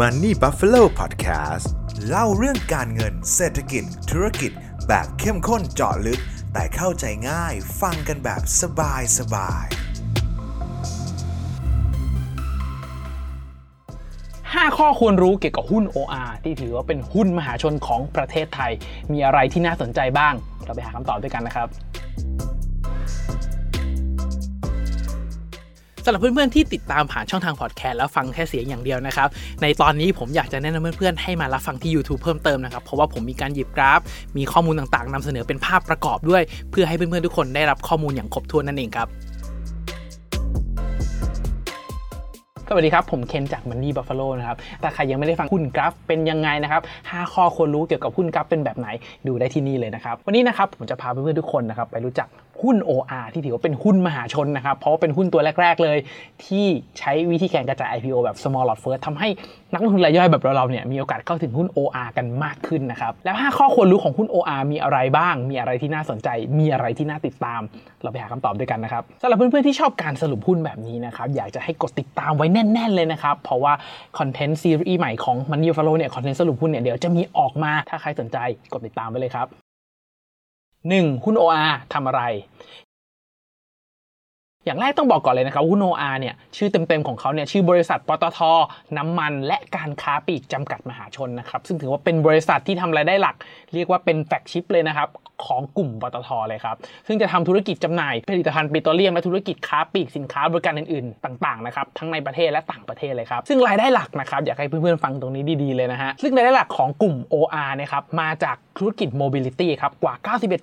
Money Buffalo Podcast เล่าเรื่องการเงินเศรษฐกิจ ธุรกิจ แบบเข้มข้นเจาะลึก แต่เข้าใจง่ายฟังกันแบบสบายสบาย 5 ข้อควรรู้เกี่ยวกับหุ้น OR ที่ถือว่าเป็นหุ้นมหาชนของประเทศไทย มีอะไรที่น่าสนใจบ้าง เราไปหาคำตอบด้วยกันนะครับ สำหรับเพื่อนๆที่ติดตามผ่านช่องทางพอดแคสต์แล้วฟังแค่เสียงอย่างเดียวนะครับ ในตอนนี้ผมอยากจะแนะนำเพื่อนๆให้มารับฟังที่ YouTube เพิ่มเติมนะครับ เพราะว่าผมมีการหยิบกราฟ มีข้อมูลต่างๆนำเสนอเป็นภาพประกอบด้วย เพื่อให้เพื่อนๆทุกคนได้รับข้อมูลอย่างครบถ้วนนั่นเองครับ สวัสดีครับ ผมเคนจาก Money Buffalo นะครับถ้าใครยังไม่ได้ฟังหุ้นกราฟเป็นยังไงนะครับ5ข้อควรรู้เกี่ยวกับหุ้นกราฟเป็นแบบไหนดูได้ที่นี่เลยนะครับ วันนี้นะครับผมจะพาเพื่อนๆทุกคนนะครับไปรู้จักหุ้น OR ที่ถือว่าเป็นหุ้นมหาชนนะครับเพราะว่าเป็นหุ้นตัวแรก ๆ เลย ที่ใช้วิธีการกระจาย IPO แบบ small lot first ทำให้นักลงทุนรายย่อยแบบเราๆเนี่ยมีโอกาสเข้าถึงหุ้น OR กันมากขึ้นนะครับแล้ว 5 ข้อควรรู้ของหุ้น OR มีอะไรบ้าง มีอะไรที่น่าสนใจ มีอะไรที่น่าติดตาม เราไปหาคำตอบด้วยกันนะครับสำหรับเพื่อนๆที่ชอบการสรุปหุ้นแบบนี้นะครับอยากจะให้กดติดตามไว้แน่น ๆ เลยนะครับ เพราะว่าคอนเทนต์ซีรีส์ใหม่ของมันยูฟโร่เนี่ยคอนเทนต์สรุปหุ้นเนี่ยเดี๋ยวจะมีออกมาถ้าใครสนใจกดติดตามไปเลยครับ 1. หุ้น OR ทำอะไร อย่างแรกต้องบอกก่อนเลยนะครับหุ้น OR เนี่ยชื่อเต็มๆของเขาเนี่ยชื่อบริษัทปตทน้ำมันและการค้าปลีกจำกัดมหาชนนะครับซึ่งถือว่าเป็นบริษัทที่ทำรายได้หลัก เรียกว่าเป็นแฟกชิปเลยนะครับของกลุ่มปตทเลยครับซึ่งจะทำธุรกิจจำหน่ายผลิตภัณฑ์ปิโตรเลียมและธุรกิจค้าปลีกสินค้าบริการอื่นๆ ต่างๆนะครับทั้งในประเทศและต่างประเทศเลยครับซึ่งรายได้หลักนะครับอยากให้เพื่อนๆฟังตรงนี้ดีๆเลยนะฮะซึ่งรายได้หลักของกลุ่ม OR นะครับมาจากธุรกิจ mobility ครับกว่า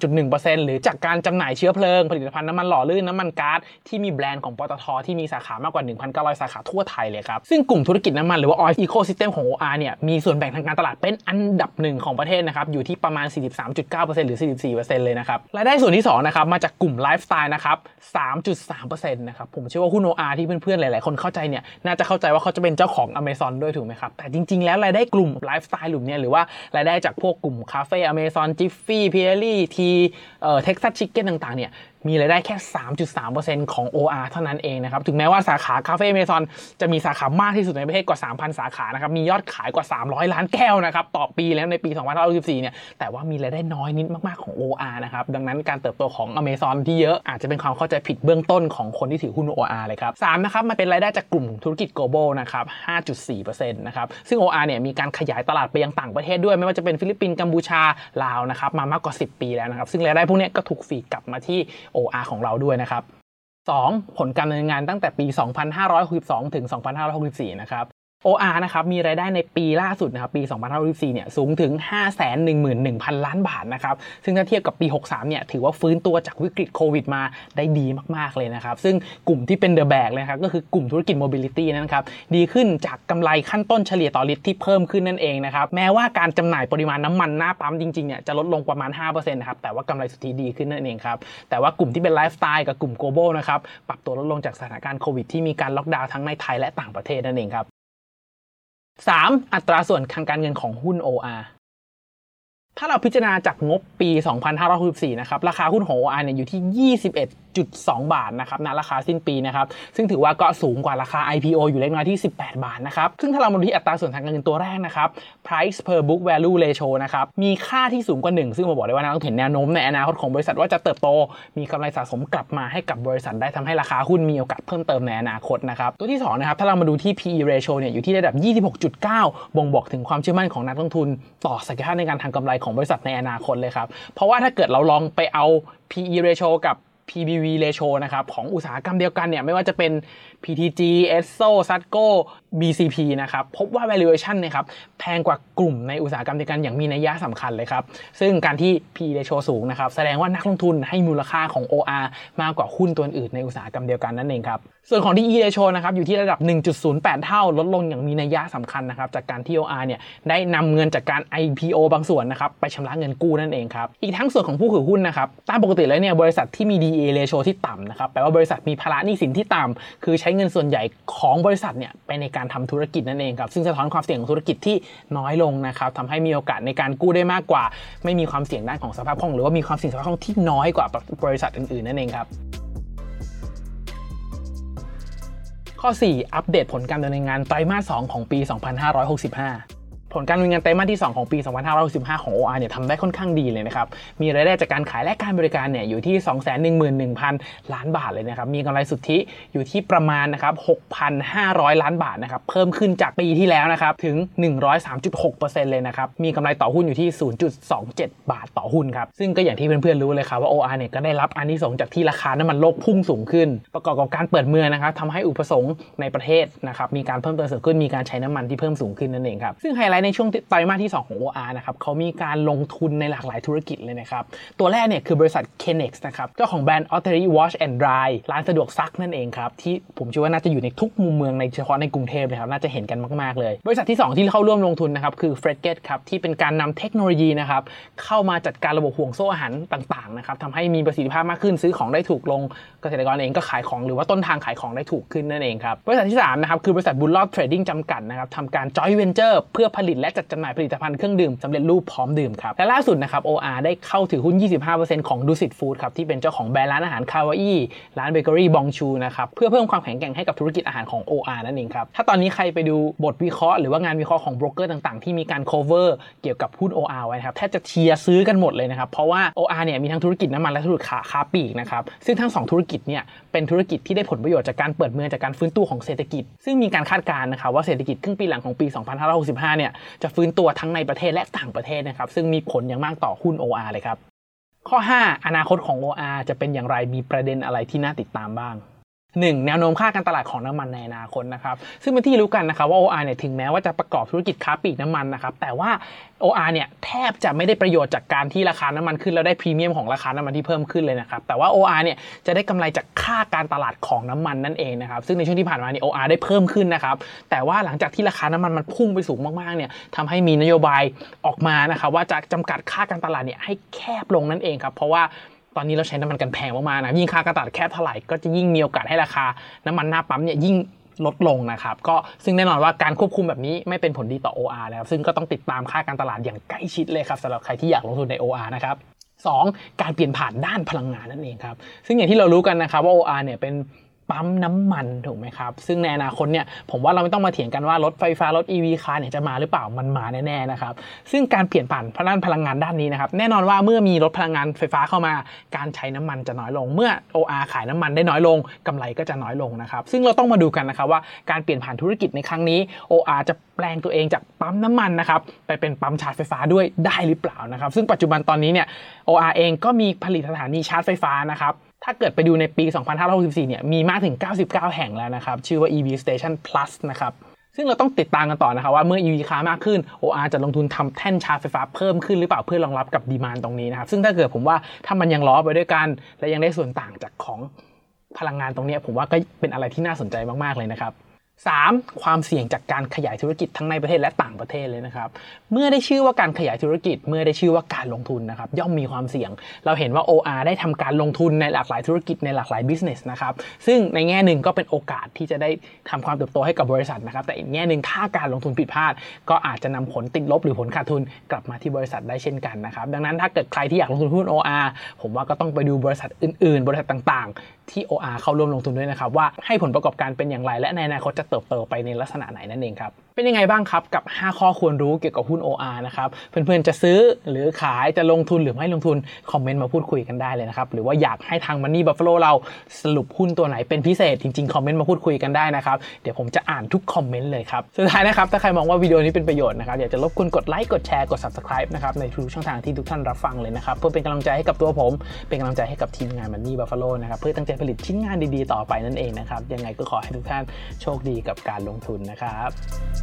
91.1%หรือจากการจำหน่ายเชื้อเพลิงผลิตภัณฑ์น้ำมันหล่อลื่นน้ำมันก๊าซทที่มีแบรนด์ของปตทที่มีสาขามากกว่า 1,900 สาขาทั่วไทยเลยครับ ซึ่งกลุ่มธุรกิจน้ำมันหรือว่า oil ecosystem ของ OR เนี่ยมีส่วนแบ่งทางการตลาดเป็นอันดับหนึ่งของประเทศนะครับอยู่ที่ประมาณ 43.9%หรือ 44%เลยนะครับรายได้ส่วนที่2นะครับมาจากกลุ่มไลฟ์สไตล์นะครับ 3.3%นะครับผมเชื่อว่าหุ้น OR ที่เพื่อนๆหลายๆคนเข้าใจเนี่ยน่าจะเข้าใจว่าเขาจะเป็นเจ้าของ Amazon ด้วยถูกไหมครับแต่จริงๆ แล้วรายได้กลุ่มไลฟ์สไตล์กลุ่มเนี่ยหรือว่ารายได้จากพวกกลุ่มคาเฟ่ Amazon Jiffy p i e r l y ทีเอ่อ Texas Chicken ต่างๆเนี่ย มีรายได้แค่ 3.3%ของ OR เท่านั้นเองนะครับ ถึงแม้ว่าสาขาคาเฟ่เมซอนจะมีสาขามากที่สุดในประเทศกว่า 3,000 สาขานะครับ มียอดขายกว่า 300 ล้านแก้วนะครับ ต่อปีแล้วในปี2564เนี่ย แต่ว่ามีรายได้น้อยนิดมาก ๆ ของ OR นะครับ ดังนั้นการเติบโตของ Amazon ที่เยอะอาจจะเป็นความเข้าใจผิดเบื้องต้นของคนที่ถือหุ้น OR เลยครับ3นะครับ มันเป็นรายได้จากกลุ่มธุรกิจ global นะครับ 5.4%นะครับ ซึ่ง OR เนี่ยมีการขยายตลาดไปยังต่างประเทศด้วย ไม่ว่าจะเป็นฟิลิปปินส์ กัมพูชา ลาวนะครับ มามากกว่า 10 ปีแล้วนะครับ ซึ่งรายได้พวกนี้ก็ถูกฟีกลับมาที่ OR ของเราด้วยนะครับ 2. ผลการดำเนินงานตั้งแต่ปี 2562 ถึง 2564 นะครับ OR นะครับมีรายได้ในปีล่าสุดนะครับปี2564เนี่ยสูงถึง 511,000 ล้านบาทนะครับซึ่งถ้าเทียบกับปี 63เนี่ยถือว่าฟื้นตัวจากวิกฤตโควิดมาได้ดีมาก ๆ เลยนะครับ ซึ่งกลุ่มที่เป็น the แบกเลยครับก็คือกลุ่มธุรกิจ mobility นะครับดีขึ้นจากกำไรขั้นต้นเฉลี่ยต่อลิตรที่เพิ่มขึ้นนั่นเองนะครับแม้ว่าการจำหน่ายปริมาณน้ำมันหน้าปั๊มจริงๆเนี่ยจะลดลงประมาณ5%นะครับแต่ว่ากำไรสุทธิดีขึ้นนั่นเองครับแต่ว่ากลุ่มที่เป็นไลฟ์สไตล์กับกลุ่ม global นะครับปรับตัวลดลงจากสถานการณ์โควิดที่มีการล็อกดาวน์ทั้งในไทยและต่างประเทศนั่นเองครับ 3. อัตราส่วนทางการเงินของหุ้น OR ถ้าเราพิจารณาจากงบปี 2564 นะครับ ราคาหุ้นของ OR เนี่ยอยู่ที่ 21.2 บาทนะครับณราคาสิ้นปีนะครับ ซึ่งถือว่าก็สูงกว่าราคา IPO อยู่เล็กน้อยที่ 18 บาทนะครับ ซึ่งถ้าเรามาดูที่อัตราส่วนทางการเงินตัวแรกนะครับ price per book value ratio นะครับ มีค่าที่สูงกว่า 1 ซึ่งมาบอกได้ว่านักลงทุนเห็นแนวโน้มในอนาคตของบริษัทว่าจะเติบโต มีกำไรสะสมกลับมาให้กับบริษัทได้ทำให้ราคาหุ้นมีโอกาสเพิ่มเติมในอนาคตนะครับ ตัวที่2นะครับ ถ้าเรามาดูที่ PE ratio เนี่ยอยู่ที่ระดับ 26.9 บ่งบอกถึงความเชื่อมั่นของนักลงทุน ต่อศักยภาพในการทำกำไรของบริษัทในอนาคตเลยครับ เพราะว่าถ้าเกิดเราลองไปเอา PE ratio กับ PBV ratio นะครับของอุตสาหกรรมเดียวกันเนี่ยไม่ว่าจะเป็น PTG, ESSO, SATCO, BCP นะครับพบว่า valuation นะครับแพงกว่ากลุ่มในอุตสาหกรรมเดียวกันอย่างมีนัยยะสำคัญเลยครับ ซึ่งการที่ PE ratio สูงนะครับแสดงว่านักลงทุนให้มูลค่าของ OR มากกว่าหุ้นตัวอื่นในอุตสาหกรรมเดียวกันนั่นเองครับส่วนของ DE ratio นะครับอยู่ที่ระดับ 1.08 เท่าลดลงอย่างมีนัยยะสำคัญนะครับจากการที่ OR เนี่ยได้นำเงินจากการ IPO บางส่วนนะครับไปชำระเงินกู้นั่นเองครับอีกทั้งส่วนของผู้ถือหุ้นนะครับตามปกติแล้วเนี่ยบริษัทที่มี DE ratio ที่ต่ำนะครับแปลว่าบริษัทมีภาระหนี้สินที่ต่ำคือใช้เงินส่วนใหญ่ของบริษัทเนี่ยไปในการทำธุรกิจนั่นเองครับซึ่งสะท้อนความเสี่ยงของธุรกิจที่น้อยลงนะครับทำให้มีโอกาสในการกู้ได้มากกว่า ไม่มีความเสี่ยงด้านของสภาพคล่องหรือว่ามีความเสี่ยงสภาพคล่องที่น้อยกว่าบริษัทอื่นๆนั่นเองครับข้อ 4 อัปเดตผลการดำเนินงานไตรมาส 2 ของปี 2565 ผลการดำเนินงานไตรมาสที่ 2 ของปี 2565 ของ OR เนี่ยทำได้ค่อนข้างดีเลยนะครับ มีรายได้จากการขายและการบริการเนี่ยอยู่ที่ 211,000 ล้านบาทเลยนะครับ มีกำไรสุทธิอยู่ที่ประมาณนะครับ 6,500 ล้านบาทนะครับ เพิ่มขึ้นจากปีที่แล้วนะครับ ถึง 103.6%เลยนะครับ มีกำไรต่อหุ้นอยู่ที่ 0.27 บาทต่อหุ้นครับ ซึ่งก็อย่างที่เพื่อนๆรู้เลยครับว่า OR เนี่ยก็ได้รับอานิสงส์จากที่ราคาน้ำมันโลกพุ่งสูงขึ้น ประกอบกับการเปิดเมืองนะครับทำให้อุปสงค์ในประเทศนะครับมีการเพิ่มเติมสูงขึ้นมีการใช้น้ำมันที่เพิ่มสูงขึ้นนั่นเองครับซึ่งไฮไลท์ในช่วงไตรมาสที่ 2 ของ OR นะครับเขามีการลงทุนในหลากหลายธุรกิจเลยนะครับ ตัวแรกเนี่ยคือบริษัท K-Nex นะครับ เจ้าของแบรนด์ a u t e r y Wash and Dry ร้านสะดวกซักนั่นเองครับ ที่ผมเชื่อว่าน่าจะอยู่ในทุกมุมเมืองในเฉพาะในกรุงเทพนะครับ น่าจะเห็นกันมากๆเลย บริษัทที่ 2 ที่เข้าร่วมลงทุนนะครับคือ f r e d g e t ครับที่เป็นการนำเทคโนโลยีนะครับเข้ามาจัดการระบบห่วงโซ่อาหารต่างๆนะครับทำให้มีประสิทธิภาพมากขึ้นซื้อของได้ถูกลงเกษตรกรเองก็ขายของหรือว่าต้นทางขายของได้ถูกขึ้นนั่นเองครับบริษัทที่3นะครับคือบริษัทบุญรอดเทรดดิ้งจำกัดนะครับทำการ joint venture เพื่อผลิตและจัดจำหน่ายผลิตภัณฑ์เครื่องดื่มสำเร็จรูปพร้อมดื่มครับ และล่าสุดนะครับ OR ได้เข้าถือหุ้น 25%ของดุสิตฟู้ดส์ครับที่เป็นเจ้าของแบรนด์ร้านอาหาร Kauai ร้านเบเกอรี่บองชูร์นะครับเพื่อเพิ่มความแข็งแกร่งให้กับธุรกิจอาหารของ OR นั่นเองครับถ้าตอนนี้ใครไปดูบทวิเคราะห์หรือว่างานวิเคราะห์ของโบรกเกอร์ต่างๆ ที่มีการ cover เกี่ยวกับหุ้น OR ไว้ครับแทบจะเชียร์ซื้อกันหมดเลยนะครับเพราะว่า OR เนี่ยมีทั้งธุรกิจน้ำมันและธุรกิจขาค้าปลีกนะครับซึ่งทั้ง 2 ธุรกิจเนี่ยเป็นธุรกิจที่ได้ผลประโยชน์จากการเปิดเมืองจากการฟื้นตัวของเศรษฐกิจ ซึ่งมีการคาดการณ์นะครับว่าเศรษฐกิจครึ่งปีหลังของปี 2565 เนี่ยจะฟื้นตัวทั้งในประเทศและต่างประเทศนะครับ ซึ่งมีผลอย่างมากต่อหุ้น OR เลยครับ ข้อ 5 อนาคตของ OR จะเป็นอย่างไรมีประเด็นอะไรที่น่าติดตามบ้าง 1. แนวโน้มค่าการตลาดของน้ำมันในอนาคตนะครับซึ่งเป็นที่รู้กันนะครับว่า OR เนี่ยถึงแม้ว่าจะประกอบธุรกิจค้าปลีกน้ำมันนะครับแต่ว่า OR เนี่ยแทบจะไม่ได้ประโยชน์จากการที่ราคาน้ำมันขึ้นแล้วได้พรีเมียมของราคาน้ำมันที่เพิ่มขึ้นเลยนะครับแต่ว่า OR เนี่ยจะได้กำไรจากค่าการตลาดของน้ำมันนั่นเองนะครับซึ่งในช่วงที่ผ่านมาเนี่ย OR ได้เพิ่มขึ้นนะครับแต่ว่าหลังจากที่ราคาน้ำมันมันพุ่งไปสูงมากๆเนี่ยทำให้มีนโยบายออกมานะครับว่าจะจำกัดค่าการตลาดเนี่ยให้แคบลงนั่นเองครับเพราะว่า ตอนนี้เราใช้น้ำมันกันแพงมากๆนะยิ่งค่าการตลาดแคบเท่าไหร่ก็จะยิ่งมีโอกาสให้ราคา น้ำมันหน้าปั๊มเนี่ยยิ่งลดลงนะครับก็ซึ่งแน่นอนว่าการควบคุมแบบนี้ไม่เป็นผลดีต่อ OR แล้วซึ่งก็ต้องติดตามค่าการตลาดอย่างใกล้ชิดเลยครับสำหรับใครที่อยากลงทุนใน OR นะครับ 2. การเปลี่ยนผ่านด้านพลังงานนั่นเองครับ ซึ่งอย่างที่เรารู้กันนะครับว่า OR เนี่ยเป็น ปั๊มน้ำมันถูกไหมครับ ซึ่งในอนาคตเนี่ยผมว่าเราไม่ต้องมาเถียงกันว่ารถไฟฟ้ารถ EV คาร์เนี่ยจะมาหรือเปล่ามันมาแน่ๆนะครับซึ่งการเปลี่ยนผ่านด้านพลังงานด้านนี้นะครับแน่นอนว่าเมื่อมีรถพลังงานไฟฟ้าเข้ามา การใช้น้ำมันจะน้อยลง เมื่อ OR ขายน้ำมันได้น้อยลงกำไรก็จะน้อยลงนะครับซึ่งเราต้องมาดูกันนะครับว่าการเปลี่ยนผ่านธุรกิจในครั้งนี้ OR จะแปลงตัวเองจากปั๊มน้ำมันนะครับไปเป็นปั๊มชาร์จไฟฟ้าด้วยได้หรือเปล่านะครับ ซึ่งปัจจุบันตอนนี้เนี่ย OR เองก็มีผลิตสถานีชาร์จไฟฟ้านะครับ ถ้าเกิดไปดูในปี 2564 เนี่ย มีมากถึง 99 แห่งแล้วนะครับ ชื่อว่า EV Station Plus นะครับ ซึ่งเราต้องติดตามกันต่อนะครับว่าเมื่อ EV ค้ามากขึ้น OR จะลงทุนทำแท่นชาร์จไฟฟ้าเพิ่มขึ้นหรือเปล่าเพื่อรองรับกับดีมานตรงนี้นะครับ ซึ่งถ้าเกิดผมว่าถ้ามันยังล้อไปด้วยกัน และยังได้ส่วนต่างจากของพลังงานตรงนี้ ผมว่าก็เป็นอะไรที่น่าสนใจมากๆเลยนะครับ 3. ความเสี่ยงจากการขยายธุรกิจทั้งในประเทศและต่างประเทศเลยนะครับ เมื่อได้ชื่อว่าการขยายธุรกิจ เมื่อได้ชื่อว่าการลงทุนนะครับ ย่อมมีความเสี่ยง เราเห็นว่า OR ได้ทำการลงทุนในหลากหลายธุรกิจในหลากหลาย business นะครับ ซึ่งในแง่หนึ่งก็เป็นโอกาสที่จะได้ทำความเติบโตให้กับบริษัทนะครับ แต่อีกแง่หนึ่งถ้าการลงทุนผิดพลาด ก็อาจจะนำผลติดลบหรือผลขาดทุนกลับมาที่บริษัทได้เช่นกันนะครับ ดังนั้นถ้าเกิดใครที่อยากลงทุนหุ้น OR ผมว่าก็ต้องไปดูบริษัทอื่น ๆ บริษัทต่าง ๆ ที่ OR เข้าร่วมลงทุนด้วยนะครับว่าให้ผลประกอบการเป็นอย่างไรและในอนาคตจะเติบโตไปในลักษณะไหนนั่นเองครับเป็นยังไงบ้างครับกับ 5 ข้อควรรู้เกี่ยวกับหุ้น OR นะครับเพื่อนๆจะซื้อหรือขายจะลงทุนหรือไม่ลงทุนคอมเมนต์มาพูดคุยกันได้เลยนะครับหรือว่าอยากให้ทาง Money Buffalo เราสรุปหุ้นตัวไหนเป็นพิเศษจริงๆคอมเมนต์มาพูดคุยกันได้นะครับเดี๋ยวผมจะอ่านทุกคอมเมนต์เลยครับสุดท้ายนะครับถ้าใครมองว่าวิดีโอนี้เป็นประโยชน์นะครับอยากจะรบกวนกดไลค์กดแชร์กด subscribe นะครับในทุกช่องทางที่ทุกท่านรับฟังเลยนะครับเพื่อเป็นกำลังใจให้กับตัวผม เป็นกำลังใจให้กับทีมงาน Money Buffalo นะครับเพื่อตั้งใจผลิตชิ้นงานดีๆ ต่อไปนั่นเองนะครับยังไงก็ขอให้ทุกท่านโชคดีกับการลงทุนนะครับ